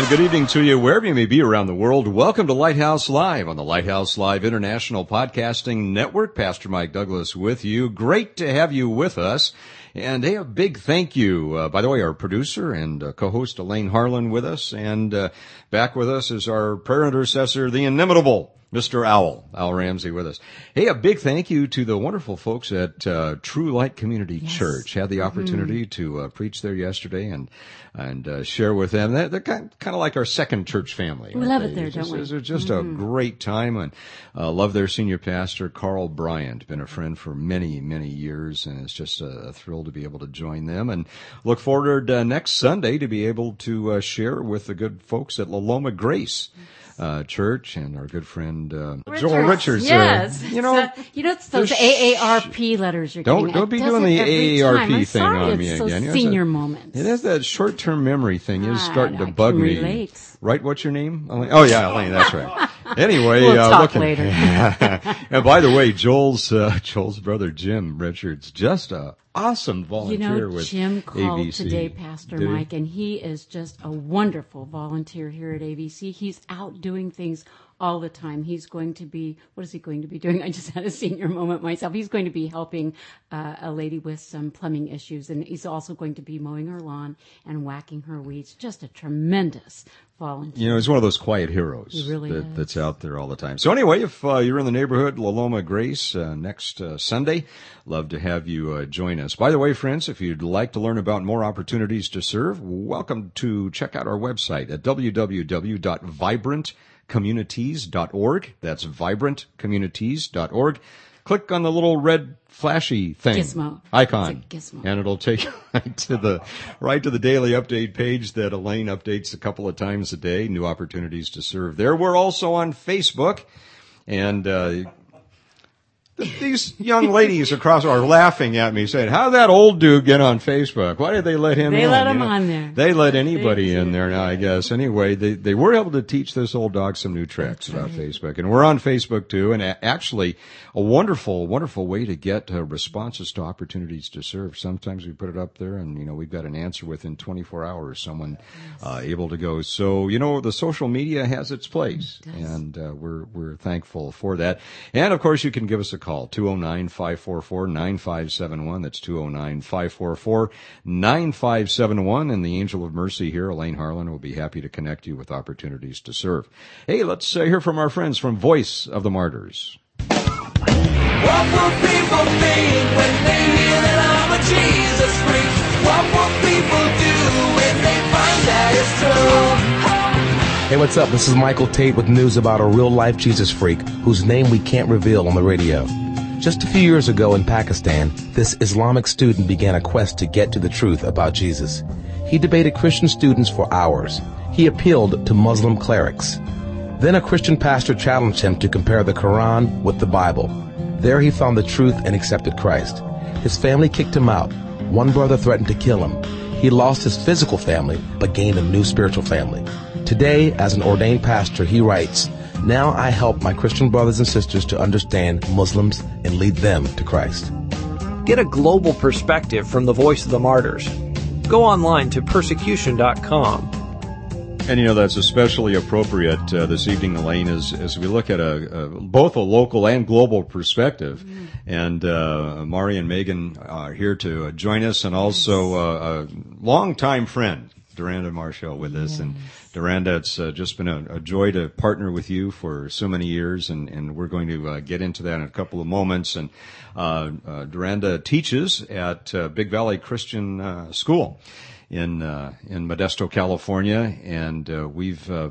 And good evening to you wherever you may be around the world. Welcome to Lighthouse Live on the Lighthouse Live International Podcasting Network. Pastor Mike Douglas with you. Great to have you with us. And hey, a big thank you, uh, by the way, our producer and uh, co-host Elaine Harlan with us. And uh, back with us is our prayer intercessor, the inimitable Mr. Owl, Al Ramsey with us. Hey, a big thank you to the wonderful folks at uh, True Light Community yes. Church. Had the mm-hmm. opportunity mm-hmm. to uh, preach there yesterday and and uh, share with them. They're, they're kind, kind of like our second church family. We love they? it there, it's don't just, we? It's just mm-hmm. a great time and uh, love their senior pastor, Carl Bryant. Been a friend for many, many years and it's just a, thrill to be able to join them and look forward uh, next Sunday to be able to uh, share with the good folks at La Loma Grace. Mm-hmm uh, church and our good friend uh. Joel Richards. Yes, you know, so, you know, it's those AARP letters you're don't, Don't be doing the AARP thing on me so again. Senior moments. It has that short-term memory thing. It's starting to bug me. Right? What's your name? Oh yeah, Elaine. That's right. Anyway, we'll uh, talk later. and by the way, Joel's uh, Joel's brother Jim Richards, just a awesome volunteer you know, with Jim called ABC. today, Pastor Did Mike, and he is just a wonderful volunteer here at ABC. He's out doing things all the time. He's going to be, what is he going to be doing? I just had a senior moment myself. He's going to be helping uh, a lady with some plumbing issues, and he's also going to be mowing her lawn and whacking her weeds. Just a tremendous volunteer. You know, he's one of those quiet heroes really that, that's out there all the time. So anyway, if uh, you're in the neighborhood, La Loma Grace, uh, next uh, Sunday, love to have you uh, join us. By the way, friends, if you'd like to learn about more opportunities to serve, welcome to check out our website at www.vibrant.com vibrantcommunities.org. That's vibrantcommunities.org. Click on the little red flashy thing gizmo. icon, gizmo. and it'll take you right to the right to the daily update page that Elaine updates a couple of times a day. New opportunities to serve there. We're also on Facebook, and uh, these young ladies across are laughing at me, saying, "How that old dude get on Facebook? Why did they let him? In they in? let him you know, on there. They let anybody in there now, I guess. Anyway, they they were able to teach this old dog some new tricks That's about right. Facebook, and we're on Facebook too. And actually, a wonderful, wonderful way to get uh, responses to opportunities to serve. Sometimes we put it up there, and you know we've got an answer within 24 hours. Someone yes. uh, able to go. So you know the social media has its place, it and uh, we're we're thankful for that. And of course, you can give us a call 209 544 9571. That's 209 544 9571. And the Angel of Mercy here, Elaine Harlan, will be happy to connect you with opportunities to serve. Hey, let's uh, hear from our friends from Voice of the Martyrs. What will people think when they hear that I'm a Jesus freak? What will people do when they find that it's true? Hey, what's up? This is Michael Tate with news about a real life Jesus freak whose name we can't reveal on the radio. Just a few years ago in Pakistan, this Islamic student began a quest to get to the truth about Jesus. He debated Christian students for hours. He appealed to Muslim clerics. Then a Christian pastor challenged him to compare the Quran with the Bible. There he found the truth and accepted Christ. His family kicked him out. One brother threatened to kill him. He lost his physical family, but gained a new spiritual family. Today, as an ordained pastor, he writes, now I help my Christian brothers and sisters to understand Muslims and lead them to Christ. Get a global perspective from the voice of the martyrs. Go online to persecution.com. And you know that's especially appropriate uh, this evening, Elaine, as as we look at a, a both a local and global perspective. Mm. And uh, Mari and Megan are here to join us, and also uh, a longtime friend Duranda Marchell with us. And Duranda, it's uh, just been a, a joy to partner with you for so many years, and, and we're going to uh, get into that in a couple of moments. And uh, uh, Duranda teaches at uh, Big Valley Christian uh, School in uh, in Modesto, California, and uh, we've uh,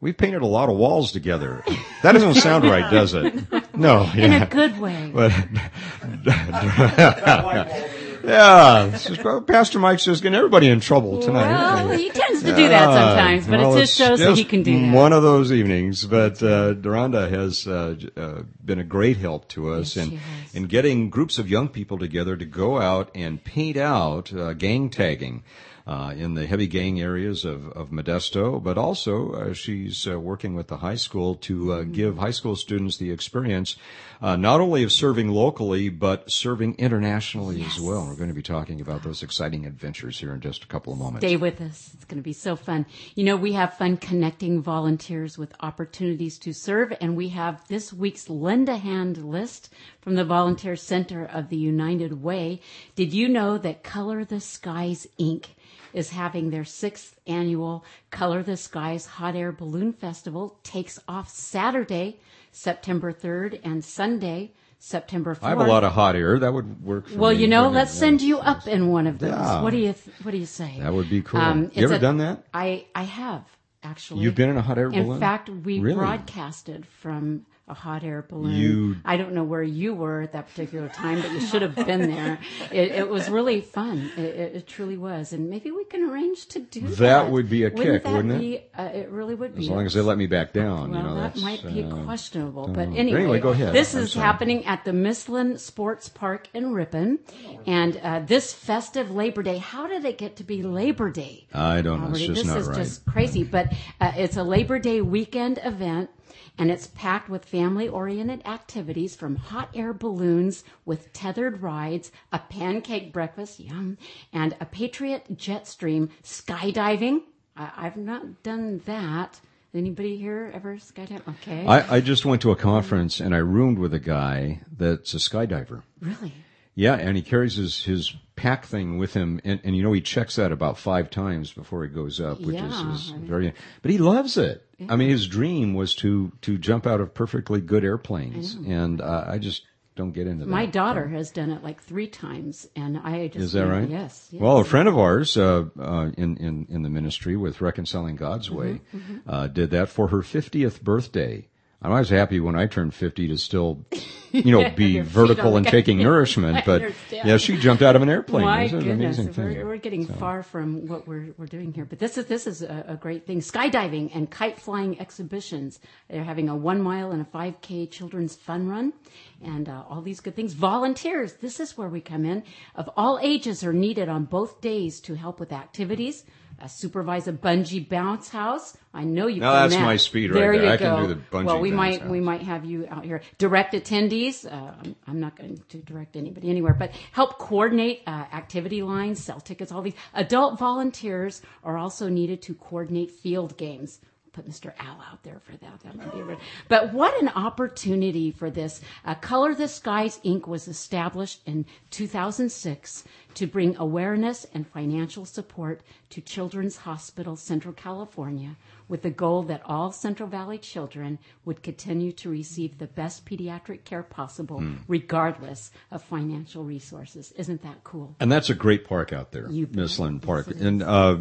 we've painted a lot of walls together. That doesn't sound right, does it? No, In a good way. But yeah, is- well, Pastor Mike's just getting everybody in trouble tonight. Well, he tends to do that sometimes, but Well, it's his show, so he can do that. One of those evenings, but uh, Duranda has uh, uh, been a great help to us Yes, in in getting groups of young people together to go out and paint out uh, gang tagging. Uh, in the heavy gang areas of, of Modesto, but also uh, she's uh, working with the high school to uh, Mm-hmm. give high school students the experience uh, not only of serving locally, but serving internationally as well. We're going to be talking about those exciting adventures here in just a couple of moments. Stay with us. It's going to be so fun. You know, we have fun connecting volunteers with opportunities to serve, and we have this week's Lend a Hand list from the Volunteer Center of the United Way. Did you know that Color the Skies Inc. is having their sixth annual Color the Skies Hot Air Balloon Festival takes off Saturday, September 3rd and Sunday, September 4th. I have a lot of hot air. That would work. For Well, me, you know, let's send you up in one of those. Yeah. What do you th- What do you say? That would be cool. Um, you ever a- done that? I I have actually. You've been in a hot air balloon. In fact, we Really? broadcasted from a hot air balloon. You- I don't know where you were at that particular time, but you should have been there. It, it was really fun. It, it, it truly was, and maybe we can arrange to do that. That would be a Wouldn't kick, wouldn't it? be, Uh, it really would be. As long as they let me back down, Well, you know. that might be uh, questionable. But anyway, Anyway, go ahead. this I'm is sorry. happening at the Mistlin Sports Park in Ripon. And uh, this festive Labor Day, how did it get to be Labor Day? I don't know. It's just this not is right. just crazy. But uh, it's a Labor Day weekend event. And it's packed with family oriented activities from hot air balloons with tethered rides, a pancake breakfast, yum, and a Patriot jet stream skydiving. I, I've not done that. Anybody here ever skydive? Okay. I, I just went to a conference and I roomed with a guy that's a skydiver. really? Yeah, and he carries his, his pack thing with him, and, and you know he checks that about five times before he goes up, which Yeah, is, is very. But he loves it. I mean, his dream was to to jump out of perfectly good airplanes, and uh, I just don't get into that. My daughter has done it like three times, and I just Is that right? Yes. yes. Well, a friend of ours uh, uh, in, in in the ministry with Reconciling God's Way Mm-hmm, Uh, did that for her fiftieth birthday. I was happy when I turned fifty to still, you know, be vertical and taking nourishment. But yeah, she jumped out of an airplane. My was an goodness, amazing thing. we're, we're getting far from what we're we're doing here, but this is this is a, a great thing. Skydiving and kite flying exhibitions. They're having a one mile and a five k children's fun run, and uh, all these good things. Volunteers. This is where we come in. Of all ages are needed on both days to help with activities. Uh, supervise a bungee bounce house. I know you. Now can that's that. my speed right there. there. You I go. can do the bungee Well, we bounce might house. we might have you out here. Direct attendees. Uh, I'm, I'm not going to direct anybody anywhere, but help coordinate uh, activity lines, sell tickets, all these. Adult volunteers are also needed to coordinate field games. Put Mr. Al out there for that. That might be bit- But what an opportunity for this. Uh, Color the Skies Inc. was established in 2006 to bring awareness and financial support to Children's Hospital Central California with the goal that all Central Valley children would continue to receive the best pediatric care possible, Hmm. regardless of financial resources. Isn't that cool? And that's a great park out there, Mistlin Park. Yes, and uh,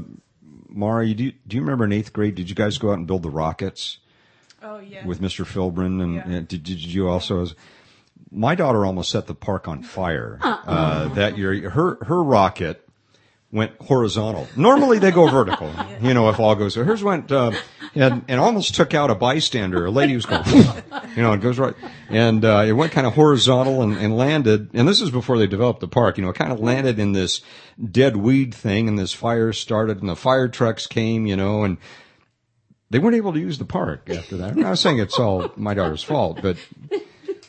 Mara, you do, do you remember in eighth grade? Did you guys go out and build the rockets? Oh yeah. with Mr. Philbrin, and, Yeah. and did, did you also? My daughter almost set the park on fire uh, that year. Her her rocket went horizontal. Normally they go vertical, you know, if all goes. Hers went uh, and and almost took out a bystander. A lady was going, you know, it goes right, and uh, it went kind of horizontal and, and landed. And this is before they developed the park. You know, it kind of landed in this dead weed thing, and this fire started, and the fire trucks came, you know, and they weren't able to use the park after that. I'm not saying it's all my daughter's fault, but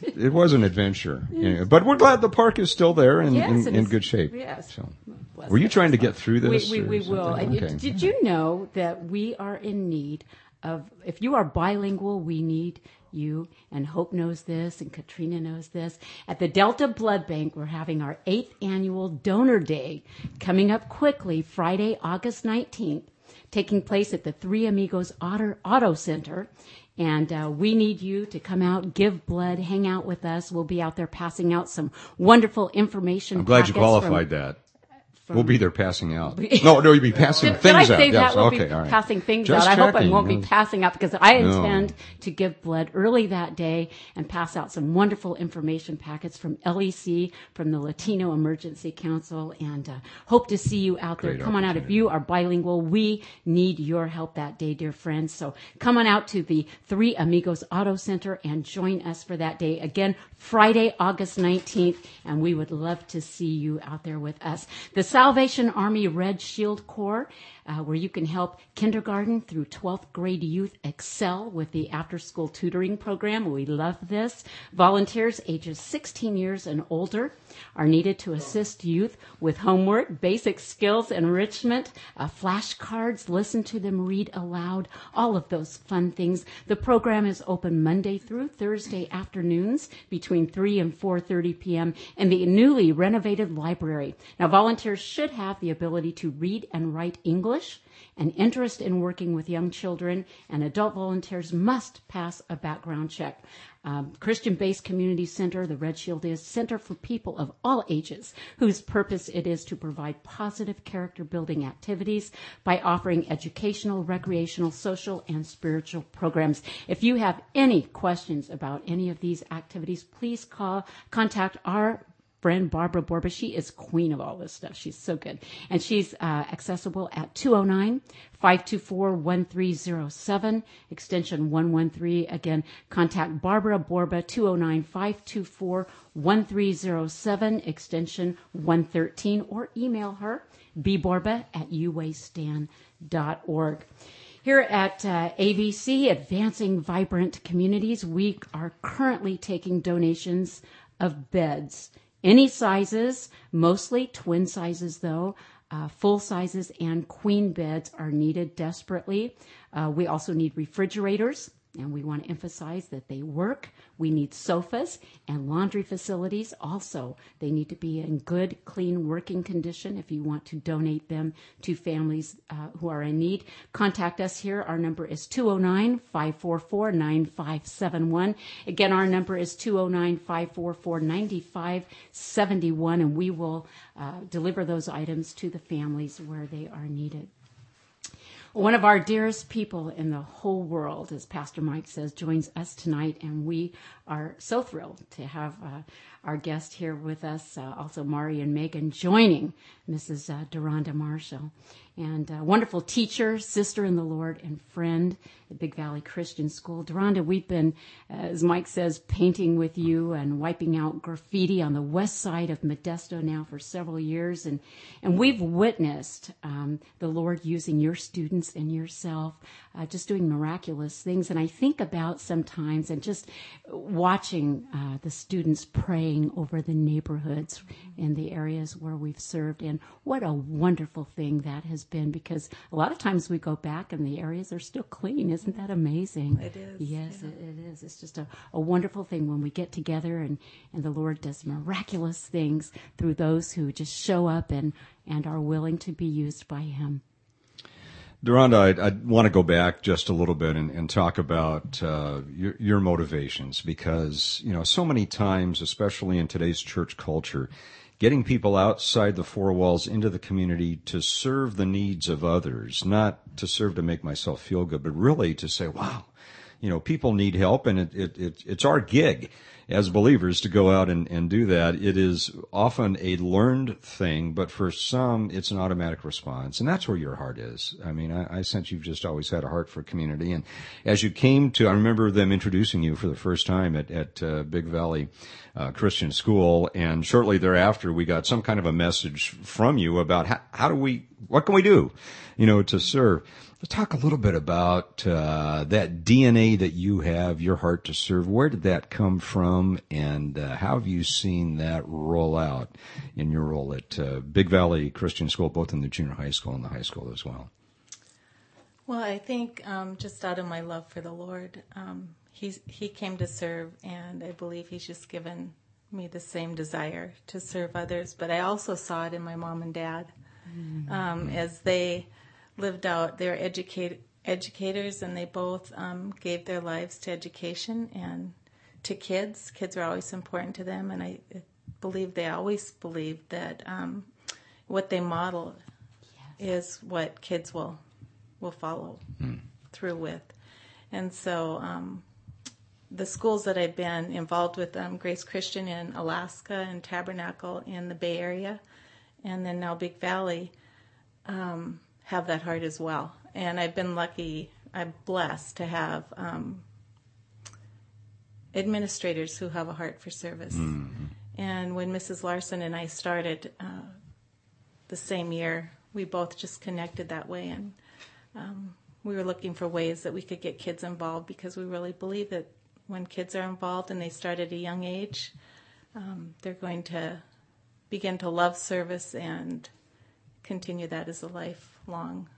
it was an adventure. But we're glad the park is still there and Yes, in, in good shape. Yes. So, Were you trying to get through this? We, we, we will. Okay. Did you know that we are in need of if you are bilingual, we need you. And Hope knows this, and Katrina knows this. At the Delta Blood Bank, we're having our eighth annual Donor Day coming up quickly, Friday, August 19th, taking place at the Three Amigos Auto, Auto Center. And uh, we need you to come out, give blood, hang out with us. We'll be out there passing out some wonderful information. I'm glad you qualified from- that. We'll be there passing out. No, no, you'll be passing Did, things did I say out. that? Yes, We'll okay, be all right. passing things Just out. I hope I won't be passing out because I No. intend to give blood early that day and pass out some wonderful information packets from LEC, from the Latino Emergency Council, and uh, hope to see you out there. Great come on out. If you are bilingual, we need your help that day, dear friends. So come on out to the Three Amigos Auto Center and join us for that day. Again, Friday, August 19th, and we would love to see you out there with us. The Salvation Army Red Shield Corps, uh, where you can help kindergarten through 12th grade youth excel with the after school tutoring program. We love this. Volunteers ages 16 years and older are needed to assist youth with homework, basic skills enrichment, uh, flashcards, listen to them read aloud, all of those fun things. The program is open Monday through Thursday afternoons between 3 and 4:30 p.m. in the newly renovated library. Now volunteers should have the ability to read and write English an interest in working with young children, and adult volunteers must pass a background check. Um, Christian based community center, the Red Shield is center for people of all ages whose purpose it is to provide positive character building activities by offering educational, recreational, social, and spiritual programs. If you have any questions about any of these activities, please call, contact our friend Barbara Borba. She is queen of all this stuff. She's so good. And she's uh, accessible at 209 524 1307, extension 113. Again, contact Barbara Borba, 209 524 1307, extension 113, or email her, bborba at uwastan.org. Here at uh, ABC, Advancing Vibrant Communities, we are currently taking donations of beds any sizes, mostly twin sizes though. Uh, full sizes and queen beds are needed desperately. Uh, we also need refrigerators, and we want to emphasize that they work. We need sofas and laundry facilities. Also, they need to be in good, clean working condition if you want to donate them to families uh, who are in need. Contact us here. Our number is 209 544 9571. Again, our number is 209 544 9571, and we will uh, deliver those items to the families where they are needed. One of our dearest people in the whole world, as Pastor Mike says, joins us tonight, and we are so thrilled to have uh, our guest here with us, uh, also Mari and Megan, joining Mrs. Uh, Duranda Marchell. And uh, wonderful teacher, sister in the Lord, and friend at Big Valley Christian School. Duranda, we've been, uh, as Mike says, painting with you and wiping out graffiti on the west side of Modesto now for several years. And, and we've witnessed um, the Lord using your students and yourself, uh, just doing miraculous things. And I think about sometimes and just watching uh, the students praying over the neighborhoods in the areas where we've served. And what a wonderful thing that has been because a lot of times we go back and the areas are still clean. Isn't that amazing? It is, Yes, it, it is. It's just a, a wonderful thing when we get together and, and the Lord does miraculous things through those who just show up and, and are willing to be used by Him. Duranda, I, I want to go back just a little bit and, and talk about uh, your, your motivations because, you know, so many times, especially in today's church culture, getting people outside the four walls into the community to serve the needs of others, not to serve to make myself feel good, but really to say, wow, you know, people need help and it, it, it, it's our gig as believers to go out and, and do that. It is often a learned thing, but for some, it's an automatic response. And that's where your heart is. I mean, I, I sense you've just always had a heart for community. And as you came to, I remember them introducing you for the first time at, at uh, Big Valley uh, Christian School. And shortly thereafter, we got some kind of a message from you about how, how do we, what can we do, you know, to serve. Let's talk a little bit about uh, that DNA that you have, your heart to serve. Where did that come from, and uh, how have you seen that roll out in your role at uh, Big Valley Christian School, both in the junior high school and the high school as well? Well, I think um, just out of my love for the Lord, um, he's, he came to serve, and I believe he's just given me the same desire to serve others. But I also saw it in my mom and dad um, as they lived out their educate, educators, and they both um, gave their lives to education and to kids. Kids are always important to them, and I believe they always believe that um, what they model is what kids will will follow through with. And so um, the schools that I've been involved with, um, Grace Christian in Alaska and Tabernacle in the Bay Area, and then now Big Valley, um, have that heart as well. And I've been lucky, I'm blessed to have um, administrators who have a heart for service. And when Mrs. Larson and I started uh, the same year, we both just connected that way. And um, we were looking for ways that we could get kids involved because we really believe that when kids are involved and they start at a young age, um, they're going to begin to love service and continue that as a lifelong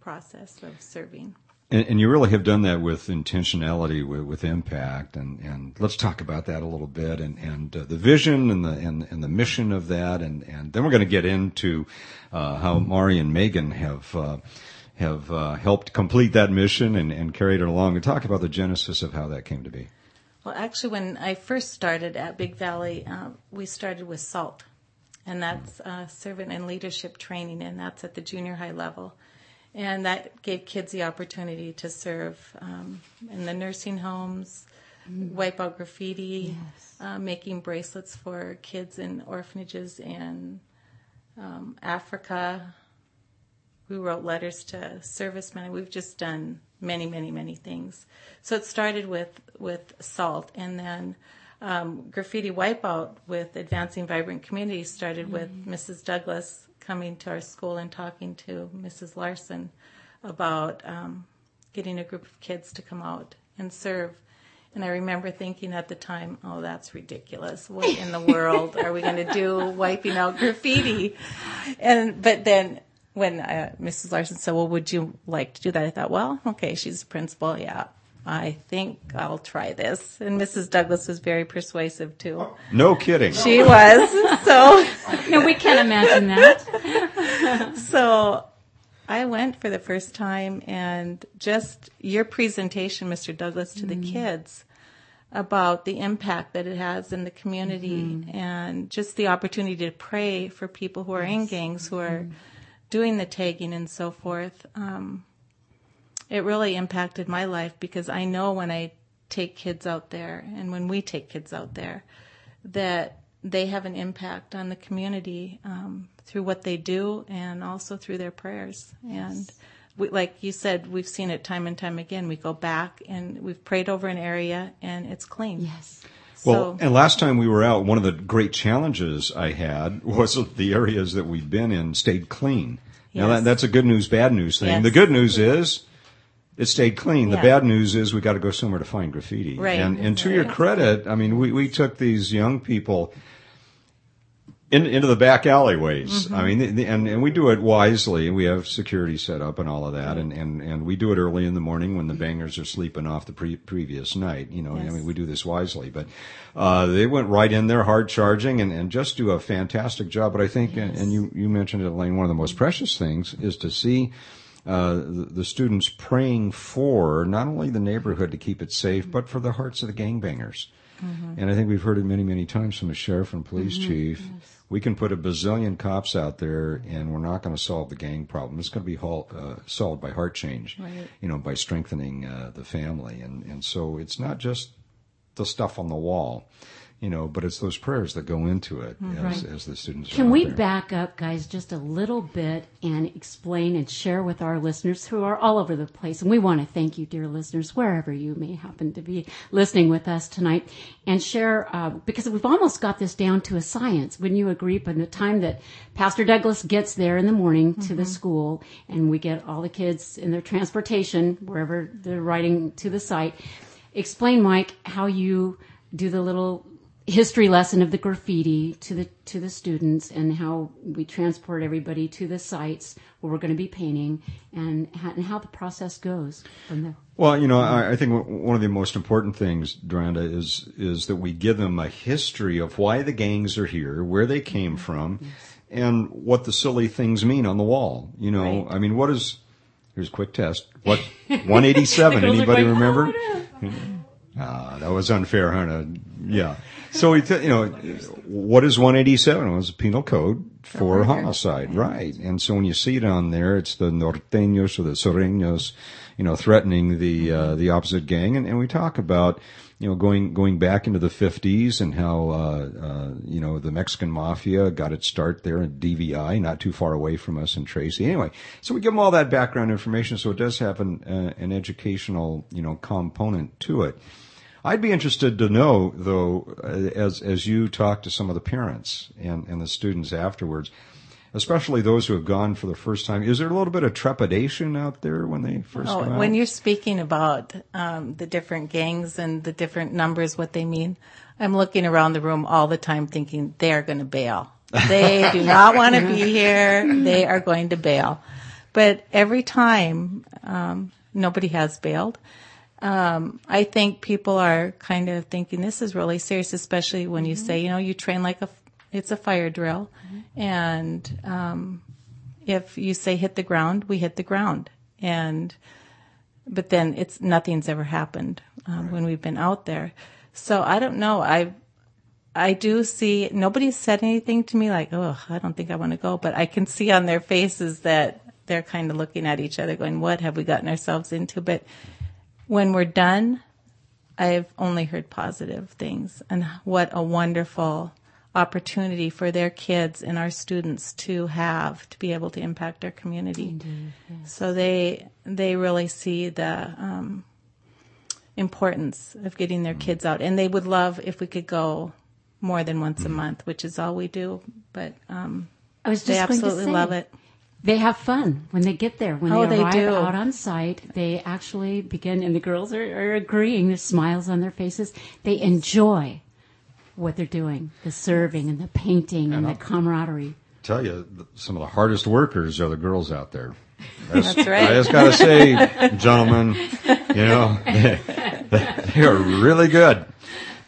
process of serving. And, and you really have done that with intentionality, with, with impact, and, and let's talk about that a little bit, and, and uh, the vision and the and, and the mission of that, and, and then we're going to get into uh, how Mari and Megan have uh, have uh, helped complete that mission and, and carried it along, and talk about the genesis of how that came to be. Well, actually, when I first started at Big Valley, uh, we started with SALT, and that's uh, servant and leadership training, and that's at the junior high level. And that gave kids the opportunity to serve um, in the nursing homes, wipe out graffiti, uh, making bracelets for kids in orphanages in um, Africa. We wrote letters to servicemen. We've just done many, many, many things. So it started with with SALT, and then um, graffiti wipeout with advancing vibrant communities started with Mrs. Douglas coming to our school and talking to Mrs. Larson about um, getting a group of kids to come out and serve. And I remember thinking at the time, oh, that's ridiculous. What in the world are we going to do wiping out graffiti? And, but then when uh, Mrs. Larson said, well, would you like to do that? I thought, well, okay, she's a principal. Yeah, I think I'll try this. And Mrs. Douglas was very persuasive too. No kidding. She was. So, No, we can't imagine that. so I went for the first time and just your presentation, Mr. Douglas, to the mm-hmm. kids about the impact that it has in the community mm-hmm. and just the opportunity to pray for people who are in gangs, who are mm-hmm. doing the tagging and so forth. Um, it really impacted my life because I know when I take kids out there and when we take kids out there that they have an impact on the community um, through what they do and also through their prayers. And we, like you said, we've seen it time and time again. We go back and we've prayed over an area and it's clean. Yes. Well, So- and last time we were out, one of the great challenges I had was that the areas that we've been in stayed clean. Now that, that's a good news, bad news thing. Yes. The good news is it stayed clean. The Yeah. bad news is we got to go somewhere to find graffiti. Right. And, and to your credit, I mean, we, we took these young people in, into the back alleyways. Mm-hmm. I mean, the, the- and, and we do it wisely. We have security set up and all of that. And, and, and we do it early in the morning when the bangers are sleeping off the pre- previous night. You know, I mean, we do this wisely. But uh, they went right in there, hard charging, and, and just do a fantastic job. But I think, and, and you, you mentioned it, Elaine, one of the most precious things is to see uh, the, the students praying for not only the neighborhood to keep it safe, but for the hearts of the gangbangers. And I think we've heard it many, many times from the sheriff and police chief. We can put a bazillion cops out there, and we're not going to solve the gang problem. It's going to be uh, solved by heart change, Right. you know, by strengthening uh, the family. And and so it's not just the stuff on the wall, you know, but it's those prayers that go into it as, Right. as the students. Can out we there. back up, guys, just a little bit and explain and share with our listeners who are all over the place? And we want to thank you, dear listeners, wherever you may happen to be listening with us tonight, and share uh, because we've almost got this down to a science. Wouldn't you agree? By the time that Pastor Douglas gets there in the morning to the school, and we get all the kids in their transportation wherever they're riding to the site, explain, Mike, how you do the little history lesson of the graffiti to the to the students and how we transport everybody to the sites where we're going to be painting and how, and how the process goes from there. Well, you know, I, I think one of the most important things, Duranda, is is that we give them a history of why the gangs are here, where they came from, and what the silly things mean on the wall. You know, Right. I mean, what is? Here's a quick test. What 187? The girls are Anybody going, remember? "Oh, Ah, that was unfair, huh? Uh, Yeah. So we, t- you know, what is 187? Well, it's a penal code for homicide, right? And so when you see it on there, it's the norteños or the sureños, you know, threatening the uh, the opposite gang, and, and we talk about. You know, going going back into the '50s and how uh, uh, you know the Mexican mafia got its start there in DVI, not too far away from us in Tracy. Anyway, so we give them all that background information, so it does have an, uh, an educational you know component to it. I'd be interested to know, though, as as you talk to some of the parents and, and the students afterwards, especially those who have gone for the first time, is there a little bit of trepidation out there when they first Oh, come out? when you're speaking about um, the different gangs and the different numbers, what they mean, I'm looking around the room all the time thinking they are going to bail. They do not want to be here. They are going to bail. But every time, um, nobody has bailed. Um, I think people are kind of thinking this is really serious, especially when you say, you know, you train like a, it's a fire drill. And, um, if you say hit the ground, we hit the ground. And, but then it's nothing's ever happened um, when we've been out there. So I don't know. I I do see nobody said anything to me like, "Oh, I don't think I want to go," but I can see on their faces that they're kind of looking at each other, going, "What have we gotten ourselves into?" But when we're done, I've only heard positive things, and what a wonderful opportunity for their kids and our students to have to be able to impact our community. So they they really see the um, importance of getting their kids out, and they would love if we could go more than once a month, which is all we do. But um, I was just they absolutely love it. They have fun when they get there. When Oh, they they arrive do. out on site, they actually begin, and the girls are, are agreeing. There's smiles on their faces. They enjoy what they're doing, the serving and the painting and the camaraderie. tell you, some of the hardest workers are the girls out there. That's right. I just got to say, gentlemen, you know, they, are really good.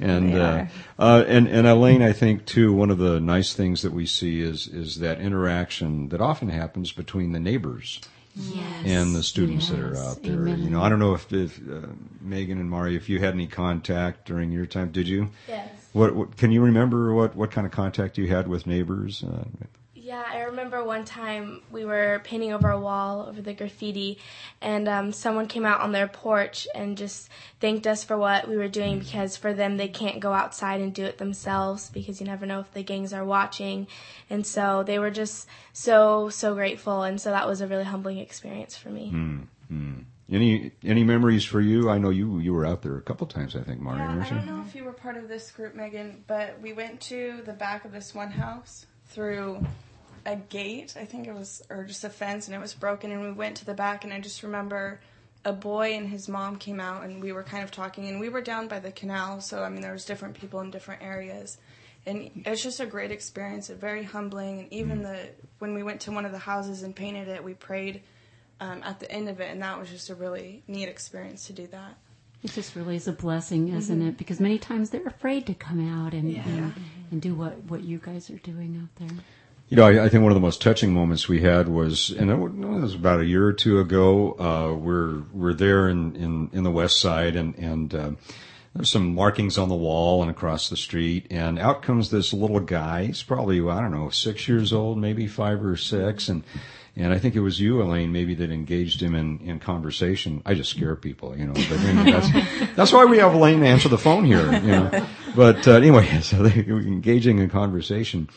And They uh, are. uh, and and Elaine, I think too, one of the nice things that we see is is that interaction that often happens between the neighbors Yes. and the students that are out there. Amen. You know, I don't know if, if uh, Megan and Mari, if you had any contact during your time, did you? Yes. What, what can you remember? What what kind of contact you had with neighbors? Uh, Yeah, I remember one time we were painting over a wall over the graffiti, and um, someone came out on their porch and just thanked us for what we were doing because for them they can't go outside and do it themselves because you never know if the gangs are watching, and so they were just so so grateful, and so that was a really humbling experience for me. any any memories for you? I know you you were out there a couple times. I think, Mari. Yeah, I don't know if you were part of this group, Megan, but we went to the back of this one house through a gate, I think it was, or just a fence, and it was broken. And we went to the back, and I just remember a boy and his mom came out, and we were kind of talking, and we were down by the canal, so I mean there was different people in different areas. And it was just a great experience, and very humbling. And even the when we went to one of the houses and painted it, we prayed um, at the end of it, and that was just a really neat experience to do that. It just really is a blessing, isn't Mm-hmm. it? Because many times they're afraid to come out and, and, and do what, what you guys are doing out there. You know, I, I think one of the most touching moments we had was, and it was about a year or two ago. Uh, we're we're there in, in, in the West Side, and and uh, there's some markings on the wall and across the street, and out comes this little guy. He's probably I don't know six years old, maybe five or six, and and I think it was you, Elaine, maybe that engaged him in, in conversation. I just scare people, you know. But anyway, that's that's why we have Elaine answer the phone here, you know. But uh, anyway, so they were engaging in conversation,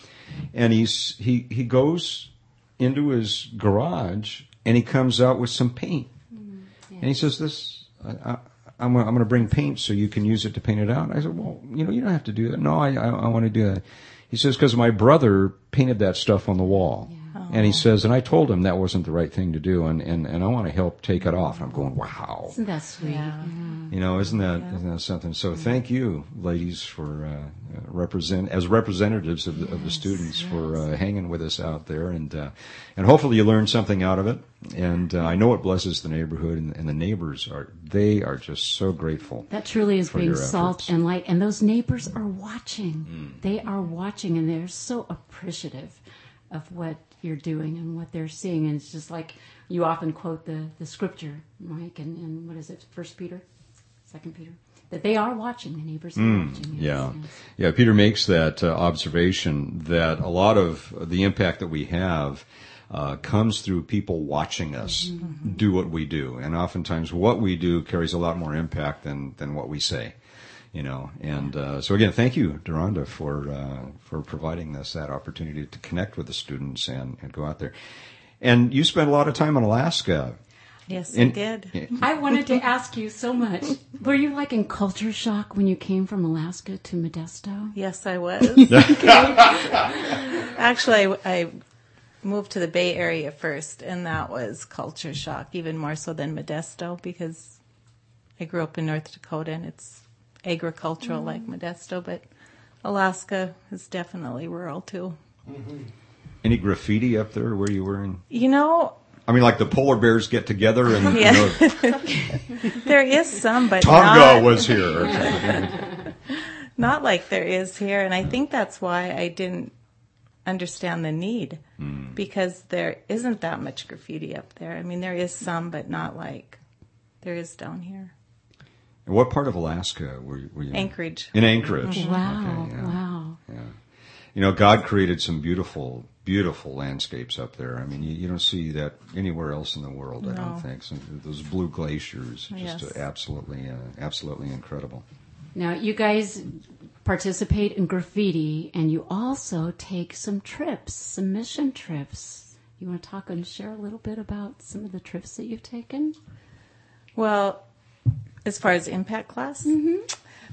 and he's he he goes into his garage and he comes out with some paint, and he says, "This I, I, I'm I'm going to bring paint so you can use it to paint it out." I said, "Well, you know, you don't have to do that. No, I I, I want to do that." He says, "Because my brother painted that stuff on the wall." And he says, and I told him that wasn't the right thing to do, and, and, and I want to help take it off. And I'm going, wow. Isn't that sweet? Yeah. You know, isn't that not that something? So thank you, ladies, for uh, represent as representatives of the, of the students for uh, hanging with us out there, and uh, and hopefully you learned something out of it. And uh, I know it blesses the neighborhood, and, and the neighbors are they are just so grateful. That truly is for being salt efforts. and light. And those neighbors are watching. They are watching and they're so appreciative of what you're doing and what they're seeing. And it's just like you often quote the, the scripture, Mike, and, and what is it, First Peter, Second Peter? That they are watching, the neighbors are watching. yes, Yeah, yes. yeah. Peter makes that uh, observation that a lot of the impact that we have uh, comes through people watching us do what we do, and oftentimes what we do carries a lot more impact than than what we say. You know, and uh, so again, thank you, Duranda, for uh, for providing us that opportunity to connect with the students and, and go out there. And you spent a lot of time in Alaska. Yes, In- I did. I wanted to ask you so much. Were you like in culture shock when you came from Alaska to Modesto? Yes, I was. Actually, I, I moved to the Bay Area first, and that was culture shock, even more so than Modesto, because I grew up in North Dakota and it's agricultural like mm-hmm. Modesto, but Alaska is definitely rural too. Mm-hmm. Any graffiti up there where you were in? You know, I mean, like the polar bears get together and you Yeah. know, there is some, but Tonga not, was here. not like there is here, and I think that's why I didn't understand the need hmm. because there isn't that much graffiti up there. I mean, there is some, but not like there is down here. What part of Alaska were you? Were you in? Anchorage. In Anchorage. Wow, Okay, yeah. wow. You know, God created some beautiful, beautiful landscapes up there. I mean, you, you don't see that anywhere else in the world. I don't think. Some, those blue glaciers, just Yes. uh, absolutely, uh, absolutely incredible. Now, you guys participate in graffiti and you also take some trips, some mission trips. You want to talk and share a little bit about some of the trips that you've taken? Well, as far as impact class,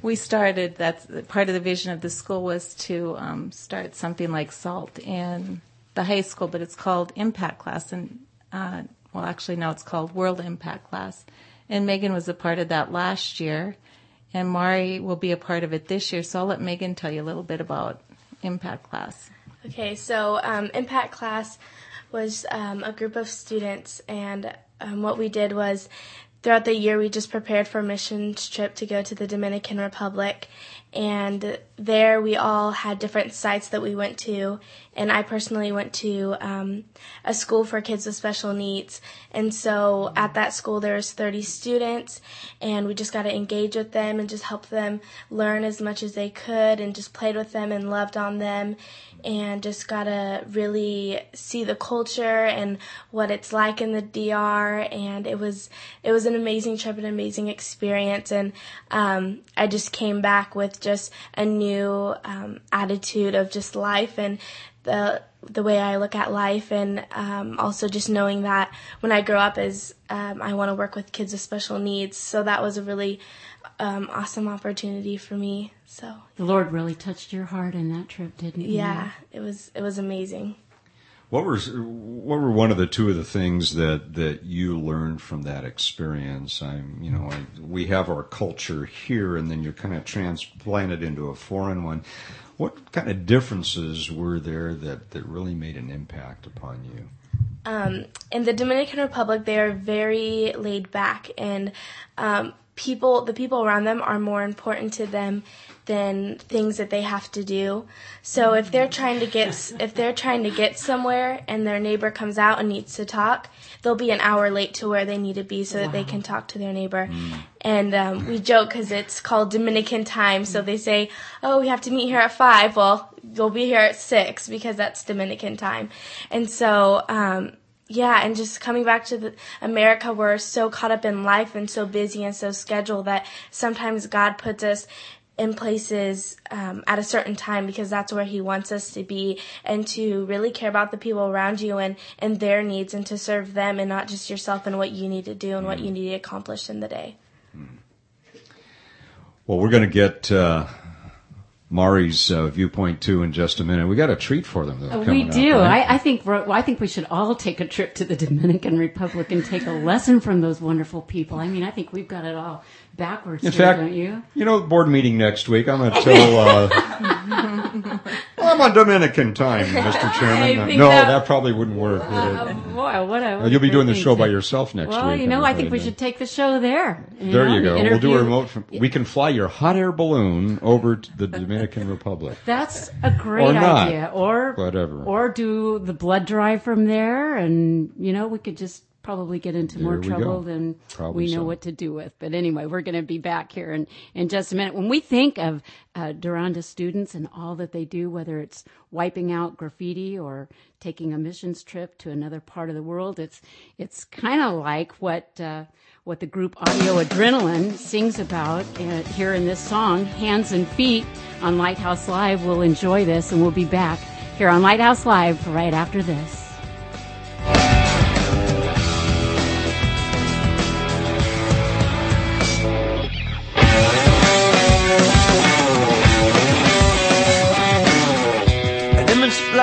we started. That's part of the vision of the school was to um, start something like SALT in the high school, but it's called impact class, and uh, well, actually now it's called World Impact Class. And Megan was a part of that last year, and Mari will be a part of it this year. So I'll let Megan tell you a little bit about impact class. Okay, so um, Impact Class was um, a group of students, and um, what we did was throughout the year we just prepared for a missions trip to go to the Dominican Republic. And there we all had different sites that we went to. And I personally went to um, a school for kids with special needs. And so at that school there was 30 students, and we just got to engage with them and just help them learn as much as they could, and just played with them and loved on them and just gotta really see the culture and what it's like in the DR. And it was it was an amazing trip, an amazing experience, and um, I just came back with just a new um, attitude of just life and the the way I look at life, and um, also just knowing that when I grow up, is um, I want to work with kids with special needs. So that was a really um, awesome opportunity for me. So The Lord really touched your heart in that trip, didn't he? yeah, it was it was amazing. What were what were one of the two of the things that that you learned from that experience? I'm, you know, I, we have our culture here, and then you're kind of transplanted into a foreign one. What kind of differences were there that that really made an impact upon you? um, in the Dominican Republic, they are very laid back, and um, people, the people around them, are more important to them than things that they have to do. So if they're trying to get, if they're trying to get somewhere, and their neighbor comes out and needs to talk, they'll be an hour late to where they need to be so that they can talk to their neighbor. And um, we joke because it's called Dominican time, so they say, "Oh, we have to meet here at five. Well, you'll be here at six because that's Dominican time." And so, um, yeah, and just coming back to the, America, we're so caught up in life and so busy and so scheduled that sometimes God puts us in places um, at a certain time because that's where He wants us to be, and to really care about the people around you and and their needs, and to serve them, and not just yourself and what you need to do and what you need to accomplish in the day. Well, we're going to get uh, Mari's uh, viewpoint too in just a minute. We got a treat for them. Though, We coming up, do. right? I, I think. well, I think we should all take a trip to the Dominican Republic and take a lesson from those wonderful people. I mean, I think we've got it all backwards In here, fact, don't you? you know, board meeting next week. I'm going to tell. Uh, I'm on Dominican time, Mr. Chairman. No, that- that, probably wouldn't work. would? Uh, boy, what a, Well, You'll be doing the show by yourself next Well, week. you know, I think we should take the show there. There know, you go. We'll do a remote. From, we can fly your hot air balloon over to the Dominican Republic. That's a great Or not. idea. Or Whatever. Or do the blood drive from there, and you know we could just probably get into more There trouble go. than Probably we know so. what to do with. But anyway, we're going to be back here in in just a minute. When we think of uh, Duranda students and all that they do, whether it's wiping out graffiti or taking a missions trip to another part of the world, it's it's kind of like what. Uh, what the group Audio Adrenaline sings about uh, here in this song, Hands and Feet, on Lighthouse Live. We'll enjoy this and we'll be back here on Lighthouse Live right after this.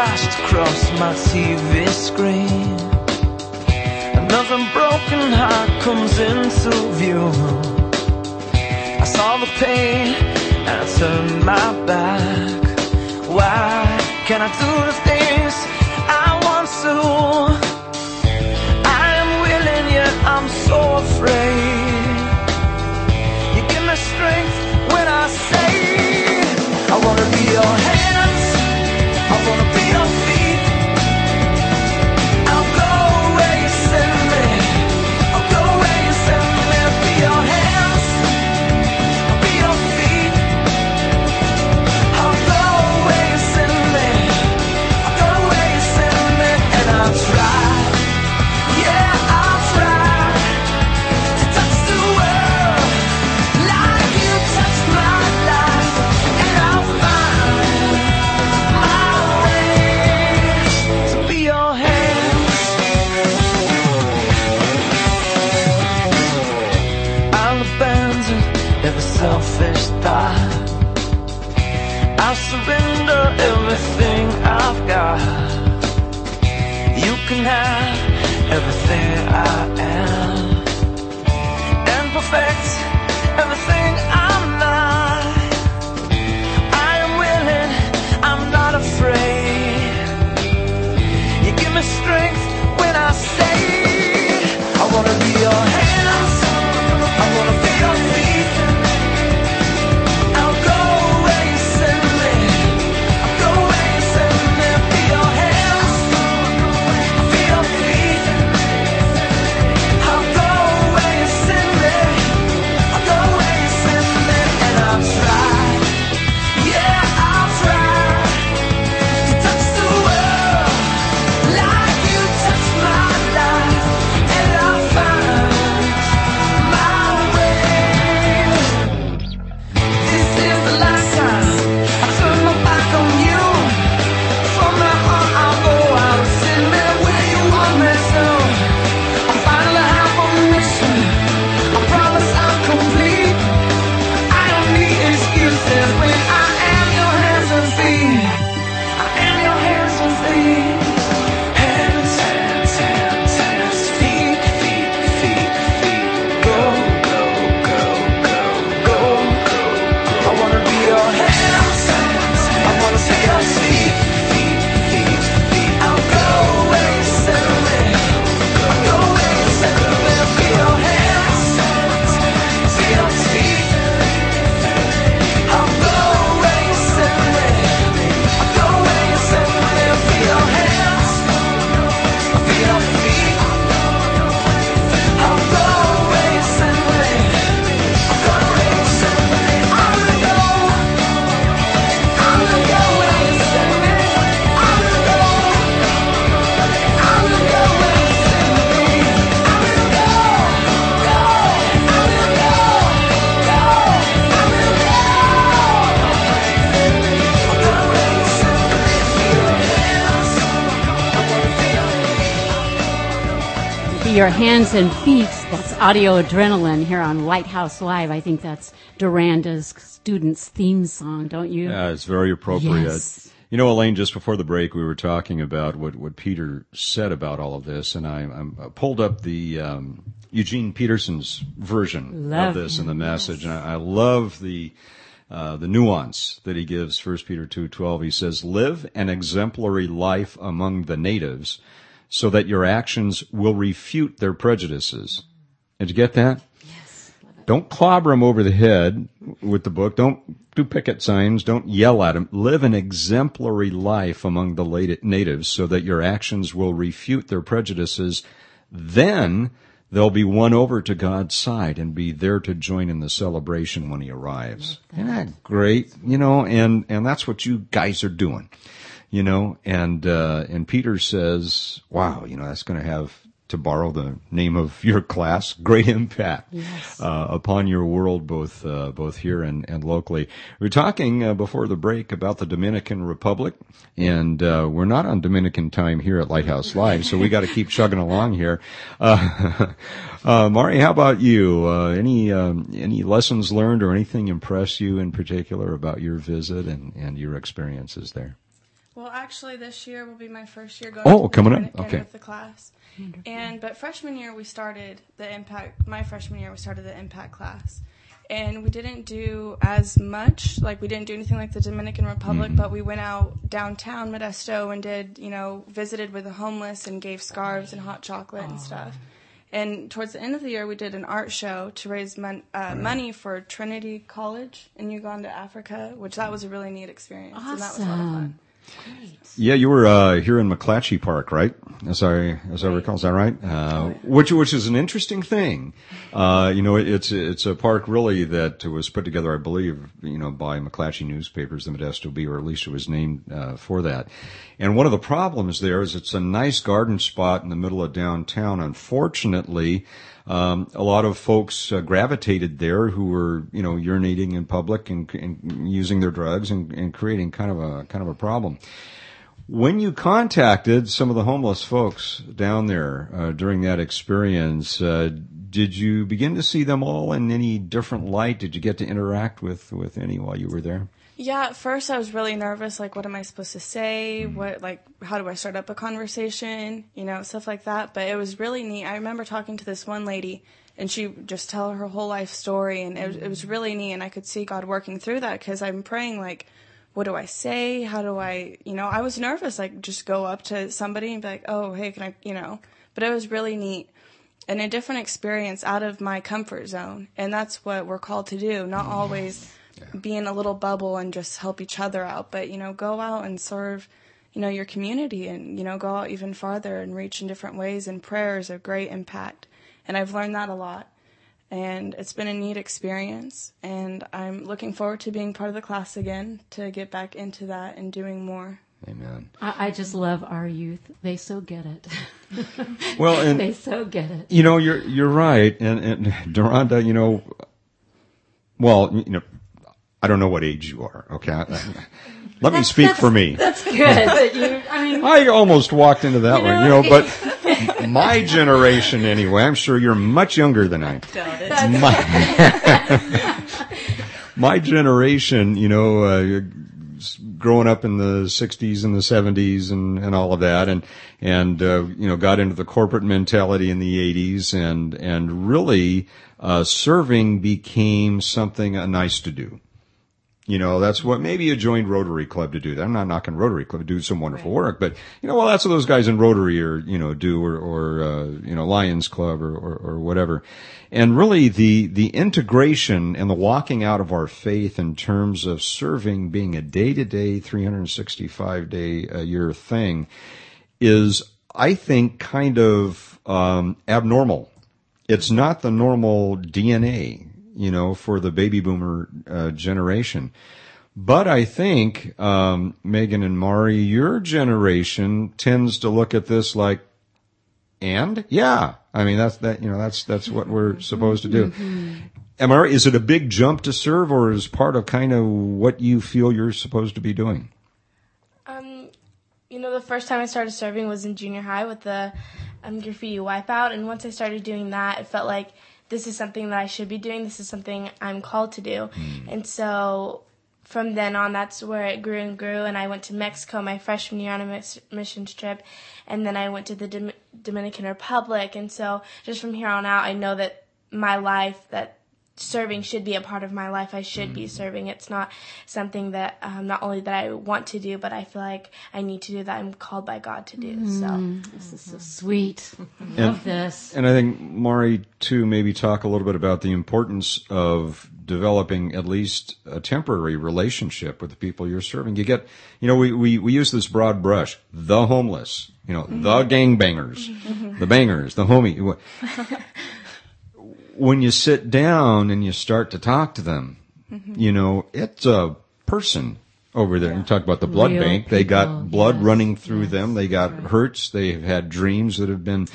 Flashed across my TV screen. Another broken heart comes into view. I saw the pain and I turned my back. Why can't I do the I everything I am your hands and feet. That's audio adrenaline here on Lighthouse Live. I think that's Duranda's students' theme song, don't you? Yeah, it's very appropriate. Yes. You know, Elaine, just before the break, we were talking about what, what Peter said about all of this, and I, I'm pulled up the um, Eugene Peterson's version Love of this in the him, message, and I, I love the uh, the nuance that he gives. First Peter two twelve, he says, "Live an exemplary life among the natives, so that your actions will refute their prejudices." Did you get that? Yes. Don't clobber them over the head with the book. Don't do picket signs. Don't yell at them. Live an exemplary life among the natives so that your actions will refute their prejudices. Then they'll be won over to God's side and be there to join in the celebration when he arrives. Isn't that great? You know, and, and that's what you guys are doing. You know, and, uh, and Peter says, wow, you know, that's going to have, to borrow the name of your class, great impact uh, upon your world, both uh, both here and, and locally. We were talking uh, before the break about the Dominican Republic, and uh, we're not on Dominican time here at Lighthouse Live, so we got to keep chugging along here. Uh, uh, Mari, how about you? Uh, any um, any lessons learned or anything impress you in particular about your visit and, and your experiences there? Well, actually, this year will be my first year going. Oh, to coming up. Okay. With the class, and but freshman year we started the impact. My freshman year we started the impact class, and we didn't do as much. Like we didn't do anything like the Dominican Republic, Mm-hmm. but we went out downtown Modesto and did you know visited with the homeless and gave scarves and hot chocolate and stuff. And towards the end of the year, we did an art show to raise mon- uh, money for Trinity College in Uganda, Africa, which that was a really neat experience, and that was a lot of fun. Awesome. Yeah, you were uh, here in McClatchy Park, right? As I as I recall, is that right? Uh, which which is an interesting thing. Uh, you know, it's it's a park really that was put together, I believe, you know, by McClatchy newspapers, the Modesto Bee, or at least it was named uh, for that. And one of the problems there is it's a nice garden spot in the middle of downtown. Unfortunately, um, a lot of folks uh, gravitated there who were, you know, urinating in public and, and using their drugs and, and creating kind of a kind of a problem. When you contacted some of the homeless folks down there uh, during that experience, uh, did you begin to see them all in any different light? Did you get to interact with with any while you were there? Yeah, at first I was really nervous. Like, what am I supposed to say? Mm-hmm. What, like, how do I start up a conversation? You know, stuff like that. But it was really neat. I remember talking to this one lady, and she just tell her whole life story, and it was, it was mm-hmm. really neat. And I could see God working through that because I'm praying, like, what do I say? How do I, you know, I was nervous, like, just go up to somebody and be like, oh, hey, can I, you know, but it was really neat and a different experience out of my comfort zone. And that's what we're called to do, not mm-hmm. always be in a little bubble and just help each other out, but, you know, go out and serve, you know, your community and, you know, go out even farther and reach in different ways. And prayer is a great impact. And I've learned that a lot. And it's been a neat experience. And I'm looking forward to being part of the class again to get back into that and doing more. Amen. I, I just love our youth. They so get it. Well, and they so get it. You know, you're you're right, and and Duranda, you know, well, you know, I don't know what age you are. Okay, let me speak for me. That's good. that you, I mean, I almost walked into that You one, you know, know, but my generation anyway. I'm sure you're much younger than I. am. My, my generation, you know, uh, growing up in the 60s and the 70s and, and all of that and and uh, you know got into the corporate mentality in the 80s and and really uh, serving became something uh, nice to do you know, that's what maybe you joined Rotary Club to do that. I'm not knocking Rotary Club to do some wonderful work, but you know, well, that's what those guys in Rotary or, you know, do or, or, uh, you know, Lions Club or, or, or whatever. And really the, the integration and the walking out of our faith in terms of serving being a day to day, 365 day a year thing is, I think, kind of, um, abnormal. It's not the normal DNA you know, for the baby boomer uh, generation. But I think, um, Megan and Mari, your generation tends to look at this like, and yeah, I mean that's that you know that's that's what we're supposed to do. Am I? Is it a big jump to serve, or is part of kind of what you feel you're supposed to be doing? Um, you know, the first time I started serving was in junior high with the um, graffiti wipeout. And once I started doing that, it felt like this is something that I should be doing. This is something I'm called to do. Hmm. And so from then on, that's where it grew and grew. And I went to Mexico my freshman year on a mis- missions trip, and then I went to the Dom- Dominican Republic. And so just from here on out, I know that my life that serving should be a part of my life. I should be mm-hmm. serving. It's not something that um, not only that I want to do, but I feel like I need to do that I'm called by God to do. So mm-hmm. This is so sweet. I love this. And I think Mari too maybe talk a little bit about the importance of developing at least a temporary relationship with the people you're serving. You get, you know, we, we, we use this broad brush, the homeless, you know, the gangbangers, the bangers, the homie. When you sit down and you start to talk to them, you know, it's a person over there. You talk about the blood Real bank. They got blood yes, running through yes, them. They got hurts. They've had dreams that have been,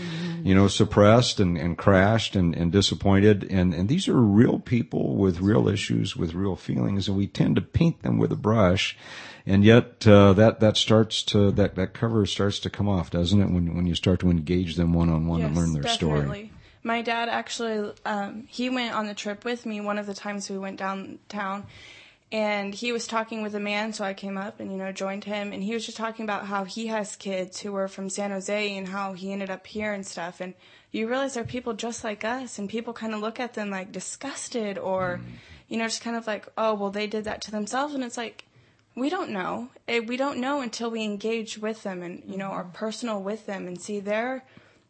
you know, suppressed and, and crashed and, and disappointed. And, and these are real people with real issues, with real feelings. And we tend to paint them with a brush. And yet, uh, that, that starts to, that, that cover starts to come off, doesn't it? When, when you start to engage them one on one and learn their story. My dad actually, um, he went on the trip with me one of the times we went downtown, and he was talking with a man, so I came up and you know joined him, and he was just talking about how he has kids who were from San Jose and how he ended up here and stuff, and you realize they're people just like us, and people kind of look at them like disgusted or, you know, just kind of like, oh well, they did that to themselves, and it's like. We don't know. Eh, We don't know until we engage with them and, you know, are personal with them and see their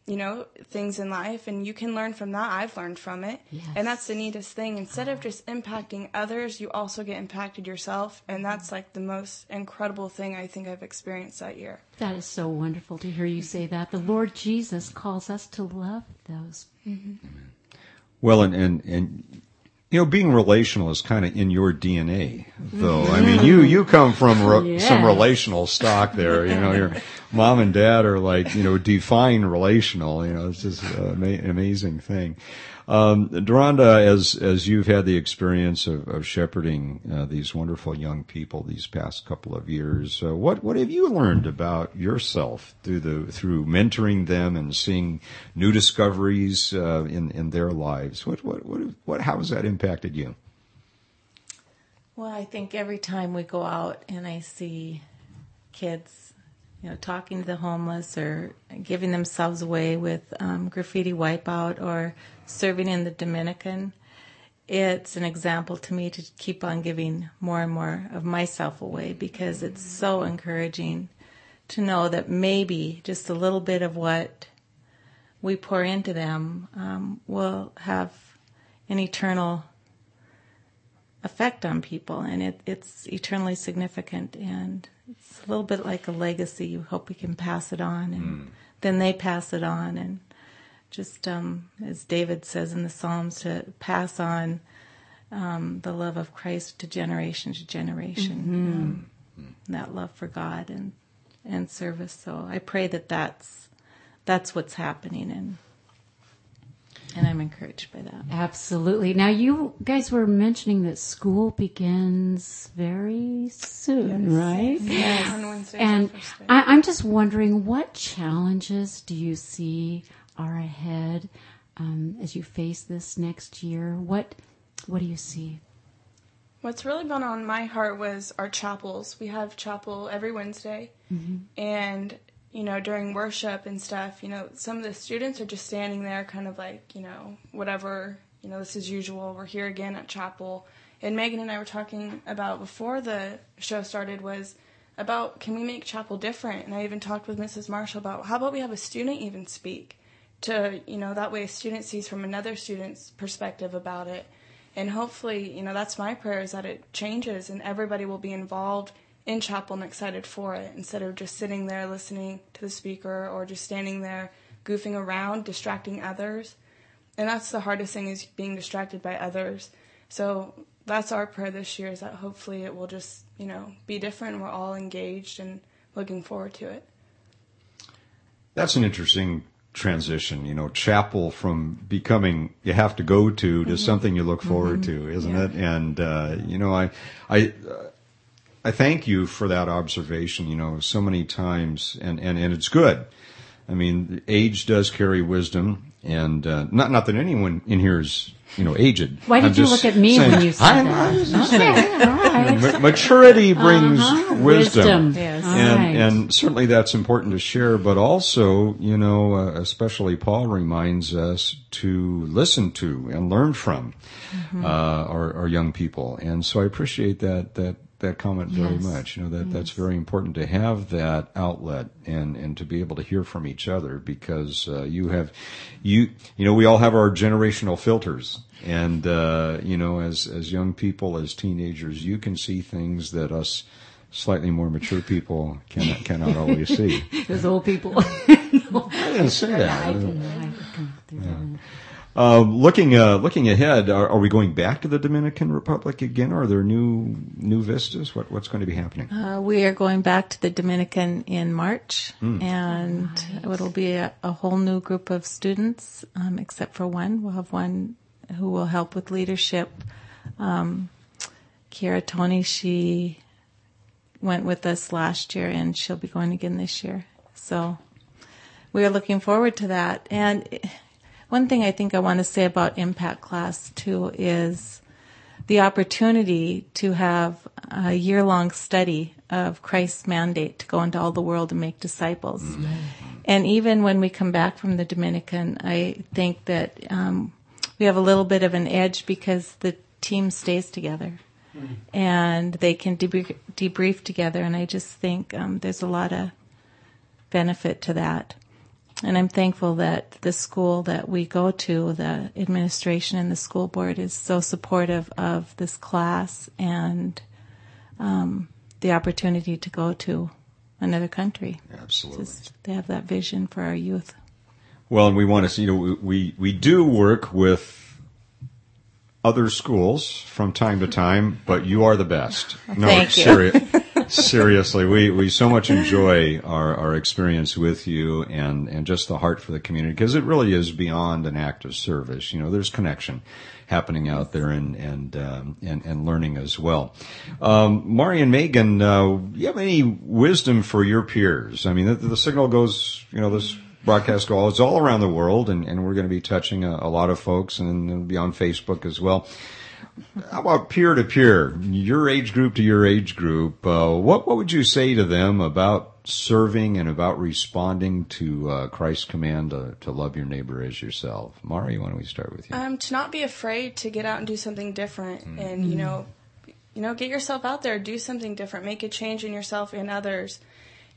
you know, things in life, and you can learn from that. I've learned from it. And that's the neatest thing. Instead of just impacting others, you also get impacted yourself. And that's mm-hmm. like the most incredible thing I think I've experienced that year. That is so wonderful to hear you say that. The Lord Jesus calls us to love those. Mm-hmm. Well, and, and, and, you know, being relational is kind of in your DNA, though. I mean, mm-hmm. you, you come from re- some relational stock there. You know, your mom and dad are like, you know, define relational. You know, it's just an amazing thing. Um, Duranda, as, as you've had the experience of, of shepherding uh, these wonderful young people these past couple of years, uh, what, what have you learned about yourself through the, through mentoring them and seeing new discoveries, uh, in, in their lives? What, what, what, what, how has that impacted you? Well, I think every time we go out and I see kids, you know, talking to the homeless or giving themselves away with um, graffiti wipeout or serving in the Dominican, it's an example to me to keep on giving more and more of myself away because it's so encouraging to know that maybe just a little bit of what we pour into them um, will have an eternal effect on people, and it, it's eternally significant. And it's a little bit like a legacy. You hope we can pass it on, and then they pass it on, and just um, as David says in the Psalms, to pass on um, the love of Christ to generation to generation. Um, that love for God and and service. So I pray that that's that's what's happening, and and I'm encouraged by that. Absolutely. Now, you guys were mentioning that school begins very soon, right? On Wednesdays And our first day. I, I'm just wondering, what challenges do you see are ahead um, as you face this next year? What What do you see? What's really been on my heart was our chapels. We have chapel every Wednesday, and you know during worship and stuff, you know some of the students are just standing there, kind of like you know whatever you know this is usual. We're here again at chapel, and Megan and I were talking about before the show started was about can we make chapel different, and I even talked with Mrs. Marchell about how about we have a student even speak to you know that way a student sees from another student's perspective about it and hopefully you know that's my prayer is that it changes and everybody will be involved in chapel and excited for it instead of just sitting there listening to the speaker or just standing there goofing around distracting others. And that's the hardest thing is being distracted by others. So that's our prayer this year is that hopefully it will just you know be different. We're all engaged and looking forward to it. That's an interesting transition, you know, chapel from becoming you have to go to to something you look forward to, isn't it? And uh, you know, I I uh, I thank you for that observation. You know, so many times, and and and it's good I mean, age does carry wisdom, and uh, not not that anyone in here is you know aged. Why did I'm you look at me saying, when you said I'm- that? I'm just Okay, all right. Ma- maturity brings Uh-huh. wisdom, Yes. And right. and certainly that's important to share. But also, you know, uh, especially Paul reminds us to listen to and learn from Mm-hmm. uh, our, our young people, and so I appreciate that that that comment very Yes. much. You know that that's very important to have that outlet and and to be able to hear from each other because uh, you have you you know we all have our generational filters and uh, you know as as young people as teenagers you can see things that us slightly more mature people cannot cannot always see. Those old people. I didn't say that. I can- I can do that. Um, looking uh, looking ahead, are, are we going back to the Dominican Republic again? Or are there new new vistas? What what's going to be happening? Uh, we are going back to the Dominican in March, and it'll be a, a whole new group of students, um, except for one. We'll have one who will help with leadership. Um, Kiara Tony, she went with us last year, and she'll be going again this year. So we are looking forward to that. And one thing I think I want to say about Impact Class too is the opportunity to have a year long study of Christ's mandate to go into all the world and make disciples. And even when we come back from the Dominican, I think that um, we have a little bit of an edge because the team stays together and they can debrief, debrief together. And I just think um, there's a lot of benefit to that. And I'm thankful that the school that we go to, the administration and the school board is so supportive of this class and um, the opportunity to go to another country. Absolutely. Just they have that vision for our youth. Well, and we want to see, you know, we, we, do work with other schools from time to time, but you are the best. No, Thank you. seriously, we, we so much enjoy our, our experience with you and, and just the heart for the community because it really is beyond an act of service. You know, there's connection happening out there and, and, um, and, and learning as well. Um, Mari and Megan, uh, you have any wisdom for your peers? I mean, the, the signal goes, you know, this broadcast goes all around the world and, and we're going to be touching a, a lot of folks and it'll be on Facebook as well. How about peer to peer, your age group to your age group? Uh, what what would you say to them about serving and about responding to uh, Christ's command to, to love your neighbor as yourself? Mari, why don't we start with you? Um, to not be afraid to get out and do something different, and you know, you know, get yourself out there, do something different, make a change in yourself and others,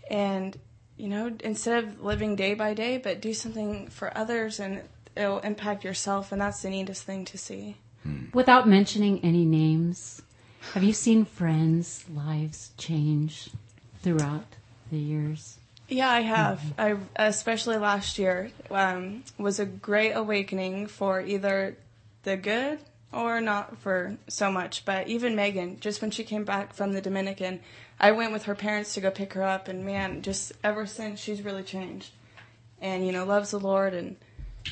and you know, instead of living day by day, but do something for others, and it'll impact yourself, and that's the neatest thing to see. Without mentioning any names, have you seen friends' lives change throughout the years? Yeah, I have. I especially last year um, was a great awakening for either the good or not for so much. But even Megan, just when she came back from the Dominican, I went with her parents to go pick her up, and man, just ever since she's really changed, and you know loves the Lord and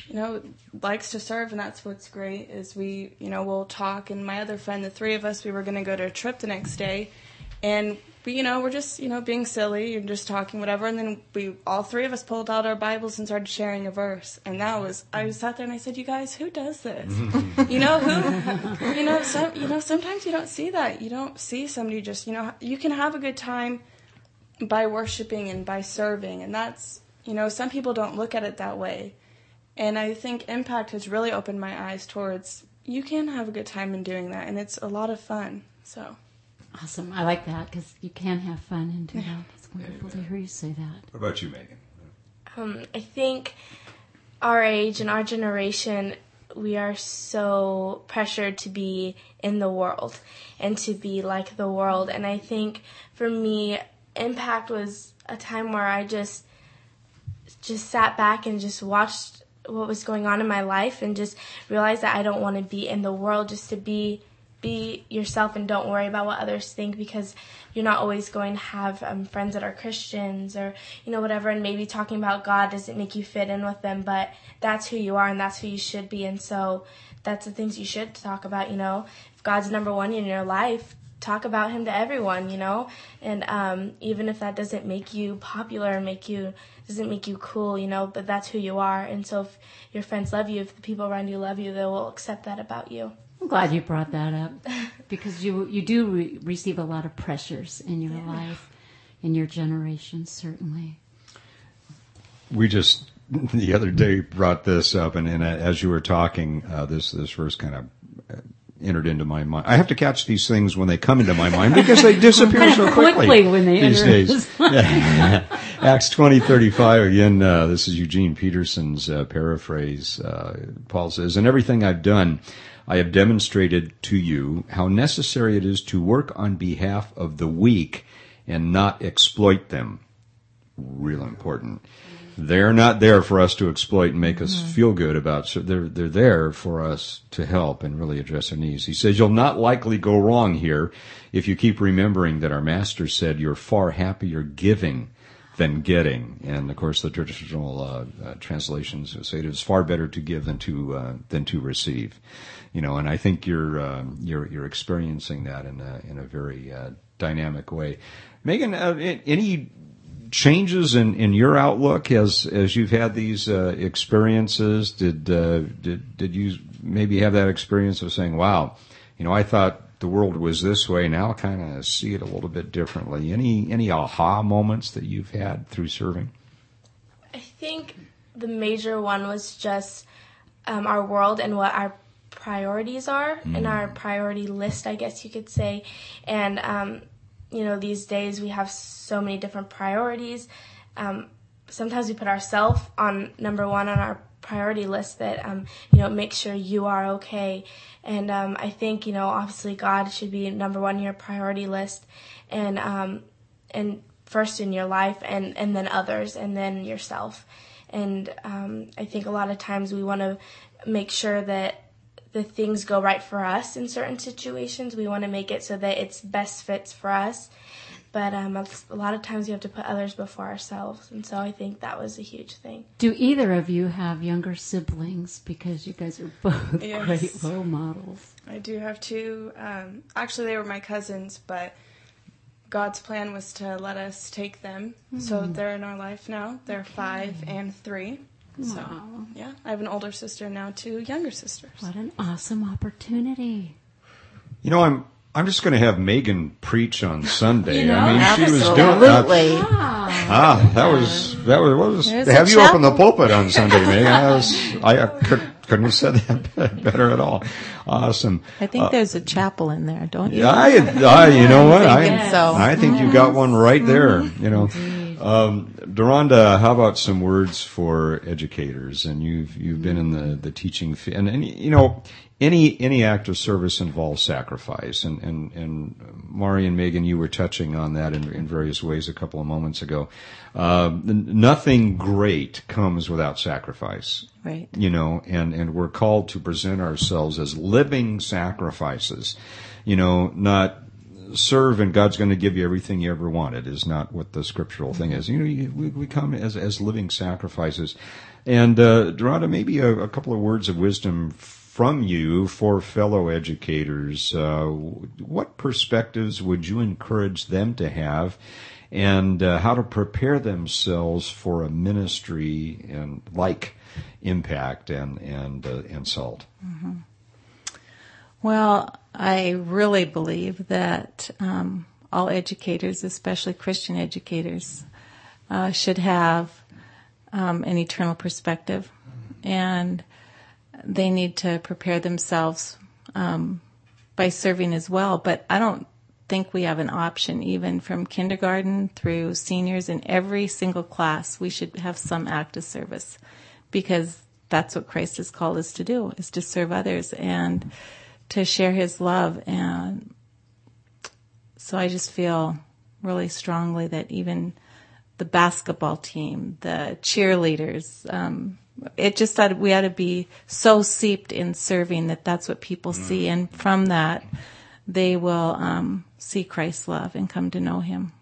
you know likes to serve, and that's what's great is we you know we'll talk. And my other friend, the three of us, we were going to go to a trip the next day, and we, you know, we're just, you know, being silly and just talking, whatever. And then we, all three of us pulled out our Bibles and started sharing a verse. And that was, I was sat there and I said, you guys, who does this? you know, who, you know, some, you know, sometimes you don't see that. You don't see somebody just, you know, you can have a good time by worshiping and by serving. And that's, you know, some people don't look at it that way. And I think Impact has really opened my eyes towards you can have a good time in doing that. And it's a lot of fun. So. Awesome. I like that because you can have fun and do that. It's wonderful to hear you say that. What about you, Megan? Um, I think our age and our generation, we are so pressured to be in the world and to be like the world. And I think for me, Impact was a time where I just just sat back and just watched what was going on in my life and just realized that I don't want to be in the world just to be be yourself and don't worry about what others think because you're not always going to have um, friends that are Christians or you know whatever. And maybe talking about God doesn't make you fit in with them but that's who you are and that's who you should be. And so that's the things you should talk about you know. If God's number one in your life talk about him to everyone, you know, and um, even if that doesn't make you popular, and make you doesn't make you cool, you know, but that's who you are. And so if your friends love you, if the people around you love you, they will accept that about you. I'm glad you brought that up because you you do re- receive a lot of pressures in your life, in your generation, certainly. we just the other day brought this up, and, and as you were talking, uh, this this verse kind of uh, entered into my mind. I have to catch these things when they come into my mind because they disappear so quickly, Quickly when they these enter days. Acts twenty thirty five again. Uh, this is Eugene Peterson's uh, paraphrase. Uh, Paul says, "In everything I've done." I have demonstrated to you how necessary it is to work on behalf of the weak and not exploit them real important. They're not there for us to exploit and make us feel good about. So they're they're there for us to help and really address our needs. He says you'll not likely go wrong here if you keep remembering that our master said you're far happier giving than getting. And of course, the traditional uh, uh, translations say it is far better to give than to uh, than to receive. You know, and I think you're uh, you're you're experiencing that in a in a very uh, dynamic way. Megan, uh, any changes in, in your outlook as as you've had these uh, experiences? Did uh, did did you maybe have that experience of saying, "Wow, you know, I thought the world was this way. Now I kind of see it a little bit differently." Any any aha moments that you've had through serving? I think the major one was just um, our world and what our priorities are and our priority list, I guess you could say. And, um, you know, these days we have so many different priorities. Um, sometimes we put ourselves on number one on our priority list that, um, you know, make sure you are okay. And um, I think, you know, obviously God should be number one in your priority list. And, um, and first in your life and, and then others and then yourself. And um, I think a lot of times we want to make sure that the things go right for us in certain situations. We want to make it so that it's best fits for us. But um, a a lot of times we have to put others before ourselves. And so I think that was a huge thing. Do either of you have younger siblings? Because you guys are both Yes. great role models. I do have two. Um, actually, they were my cousins, but God's plan was to let us take them. So they're in our life now. They're five and three. So, yeah, I have an older sister now two younger sisters. What an awesome opportunity. You know, I'm I'm just going to have Megan preach on Sunday. You know, I mean, she was doing that. Absolutely. Ah, that was that was what was There's have you open the pulpit on Sunday, Megan? I was I, I could, couldn't have said that better at all. Awesome. I think there's a chapel in there, don't you? Yeah, I, I, you know what? I, thinking so. I think you got one right there. You know, um, Duranda, how about some words for educators? And you've you've been in the the teaching fi- and, and you know any any act of service involves sacrifice. And and and Mari and Megan, you were touching on that in, in various ways a couple of moments ago. Uh, n- nothing great comes without sacrifice Right. you know, and, and we're called to present ourselves as living sacrifices, you know, not serve and God's going to give you everything you ever wanted is not what the scriptural thing is. You know, you, we, we come as, as living sacrifices. And, uh, Duranda, maybe a, a couple of words of wisdom from you for fellow educators. Uh, what perspectives would you encourage them to have? and uh, how to prepare themselves for a ministry and like impact and and uh, and salt. Well, I really believe that um, all educators, especially Christian educators, uh, should have um, an eternal perspective, and they need to prepare themselves um, by serving as well. But I don't think we have an option, even from kindergarten through seniors in every single class. We should have some act of service because that's what Christ has called us to do: is to serve others and to share His love. And so I just feel really strongly that even the basketball team, the cheerleaders, um, it just that we ought to be so seeped in serving that that's what people see, and from that they will um, see Christ's love and come to know Him.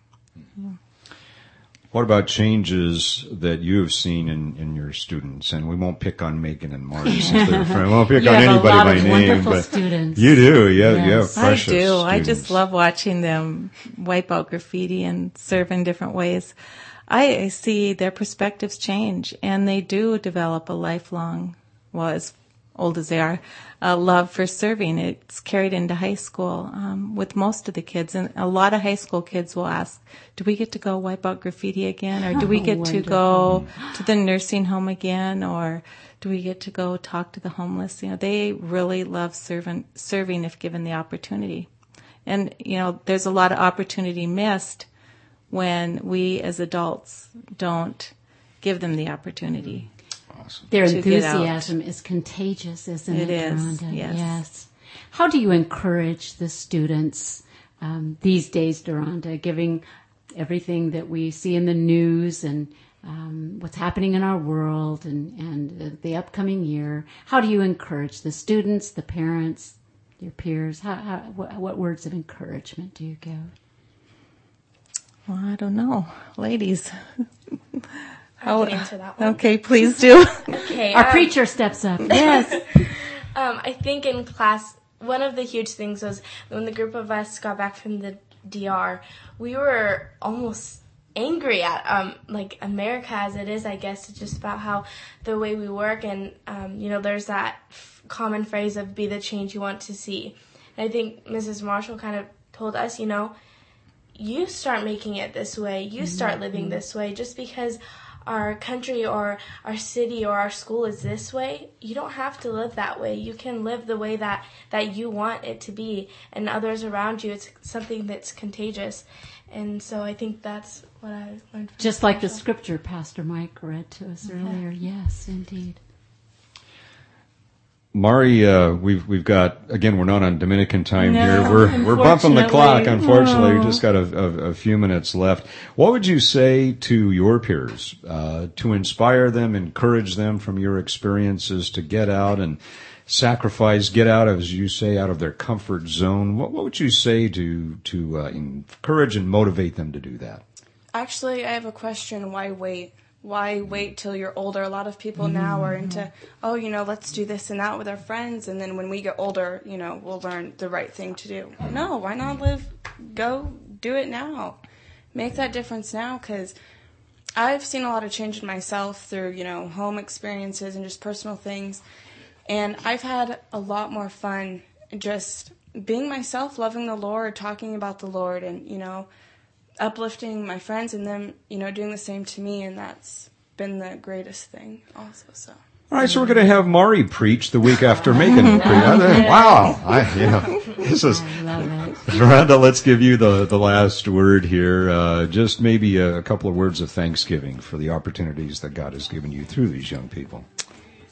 What about changes that you have seen in, in your students? And we won't pick on Megan and Marty since they're friends. We won't pick You on have a anybody lot by of name, wonderful but students. you do. Yeah, you have Yes. I precious do. I just love watching them wipe out graffiti and serve in different ways. I I see their perspectives change and they do develop a lifelong, well, as old as they are, a love for serving. It's carried into high school um, with most of the kids. And a lot of high school kids will ask, do we get to go wipe out graffiti again? Or do we Oh, get to go to the nursing home again? Or do we get to go talk to the homeless? You know, they really love serving, serving if given the opportunity. And, you know, there's a lot of opportunity missed when we as adults don't give them the opportunity. Their to get out. enthusiasm is contagious, isn't it? It is, Rhonda? yes. How do you encourage the students um, these days, Duranda, giving everything that we see in the news and um, what's happening in our world and, and uh, the upcoming year? How do you encourage the students, the parents, your peers? How, how, what, what words of encouragement do you give? Well, I don't know. Ladies. I can answer that one. Okay, please do. Okay. Our um, preacher steps up. Yes. Um, I think in class, one of the huge things was when the group of us got back from the DR, we were almost angry at um, like America as it is. I guess it's just about how the way we work, and um, you know, there's that f- common phrase of "be the change you want to see." And I think Mrs. Marchell kind of told us, you know, you start making it this way, you start living this way, just because our country or our city or our school is this way, you don't have to live that way. You can live the way that, that you want it to be and others around you. It's something that's contagious. And so I think that's what I learned from Just like the scripture Pastor Mike read to us earlier. Yes, indeed. Mari, uh, we've we've got again. We're not on Dominican time No, here. We're we're bumping the clock. unfortunately. Unfortunately, we just got a, a, a few minutes left. What would you say to your peers uh, to inspire them, encourage them from your experiences to get out and sacrifice, get out, as you say, out of their comfort zone? What, what would you say to to uh, encourage and motivate them to do that? Actually, I have a question. Why wait? Why wait till you're older? A lot of people now are mm-hmm. into, oh, you know, let's do this and that with our friends, and then when we get older, you know, we'll learn the right thing to do. No, why not live? Go do it now. Make that difference now, because I've seen a lot of change in myself through, you know, home experiences and just personal things, and I've had a lot more fun just being myself, loving the Lord, talking about the Lord, and you know uplifting my friends and them, you know, doing the same to me, and that's been the greatest thing also. So. All right, so we're going to have Mari preach the week after Megan preach. Wow, I, yeah, this is. I. Miranda, let's give you the, the last word here. Uh, just maybe a, a couple of words of thanksgiving for the opportunities that God has given you through these young people.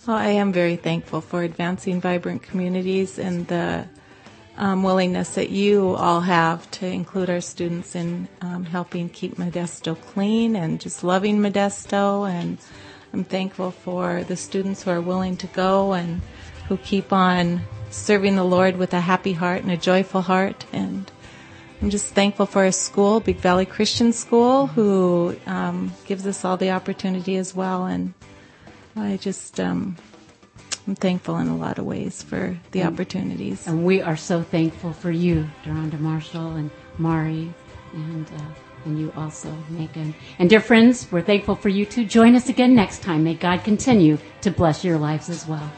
Well, I am very thankful for advancing vibrant communities and the um, willingness that you all have to include our students in um, helping keep Modesto clean and just loving Modesto. And I'm thankful for the students who are willing to go and who keep on serving the Lord with a happy heart and a joyful heart. And I'm just thankful for our school, Big Valley Christian School, who um, gives us all the opportunity as well. And I just um, I'm thankful in a lot of ways for the opportunities. And we are so thankful for you, Duranda Marchell and Mari, and uh, and you also, Megan. And dear friends, we're thankful for you too. Join us again next time. May God continue to bless your lives as well.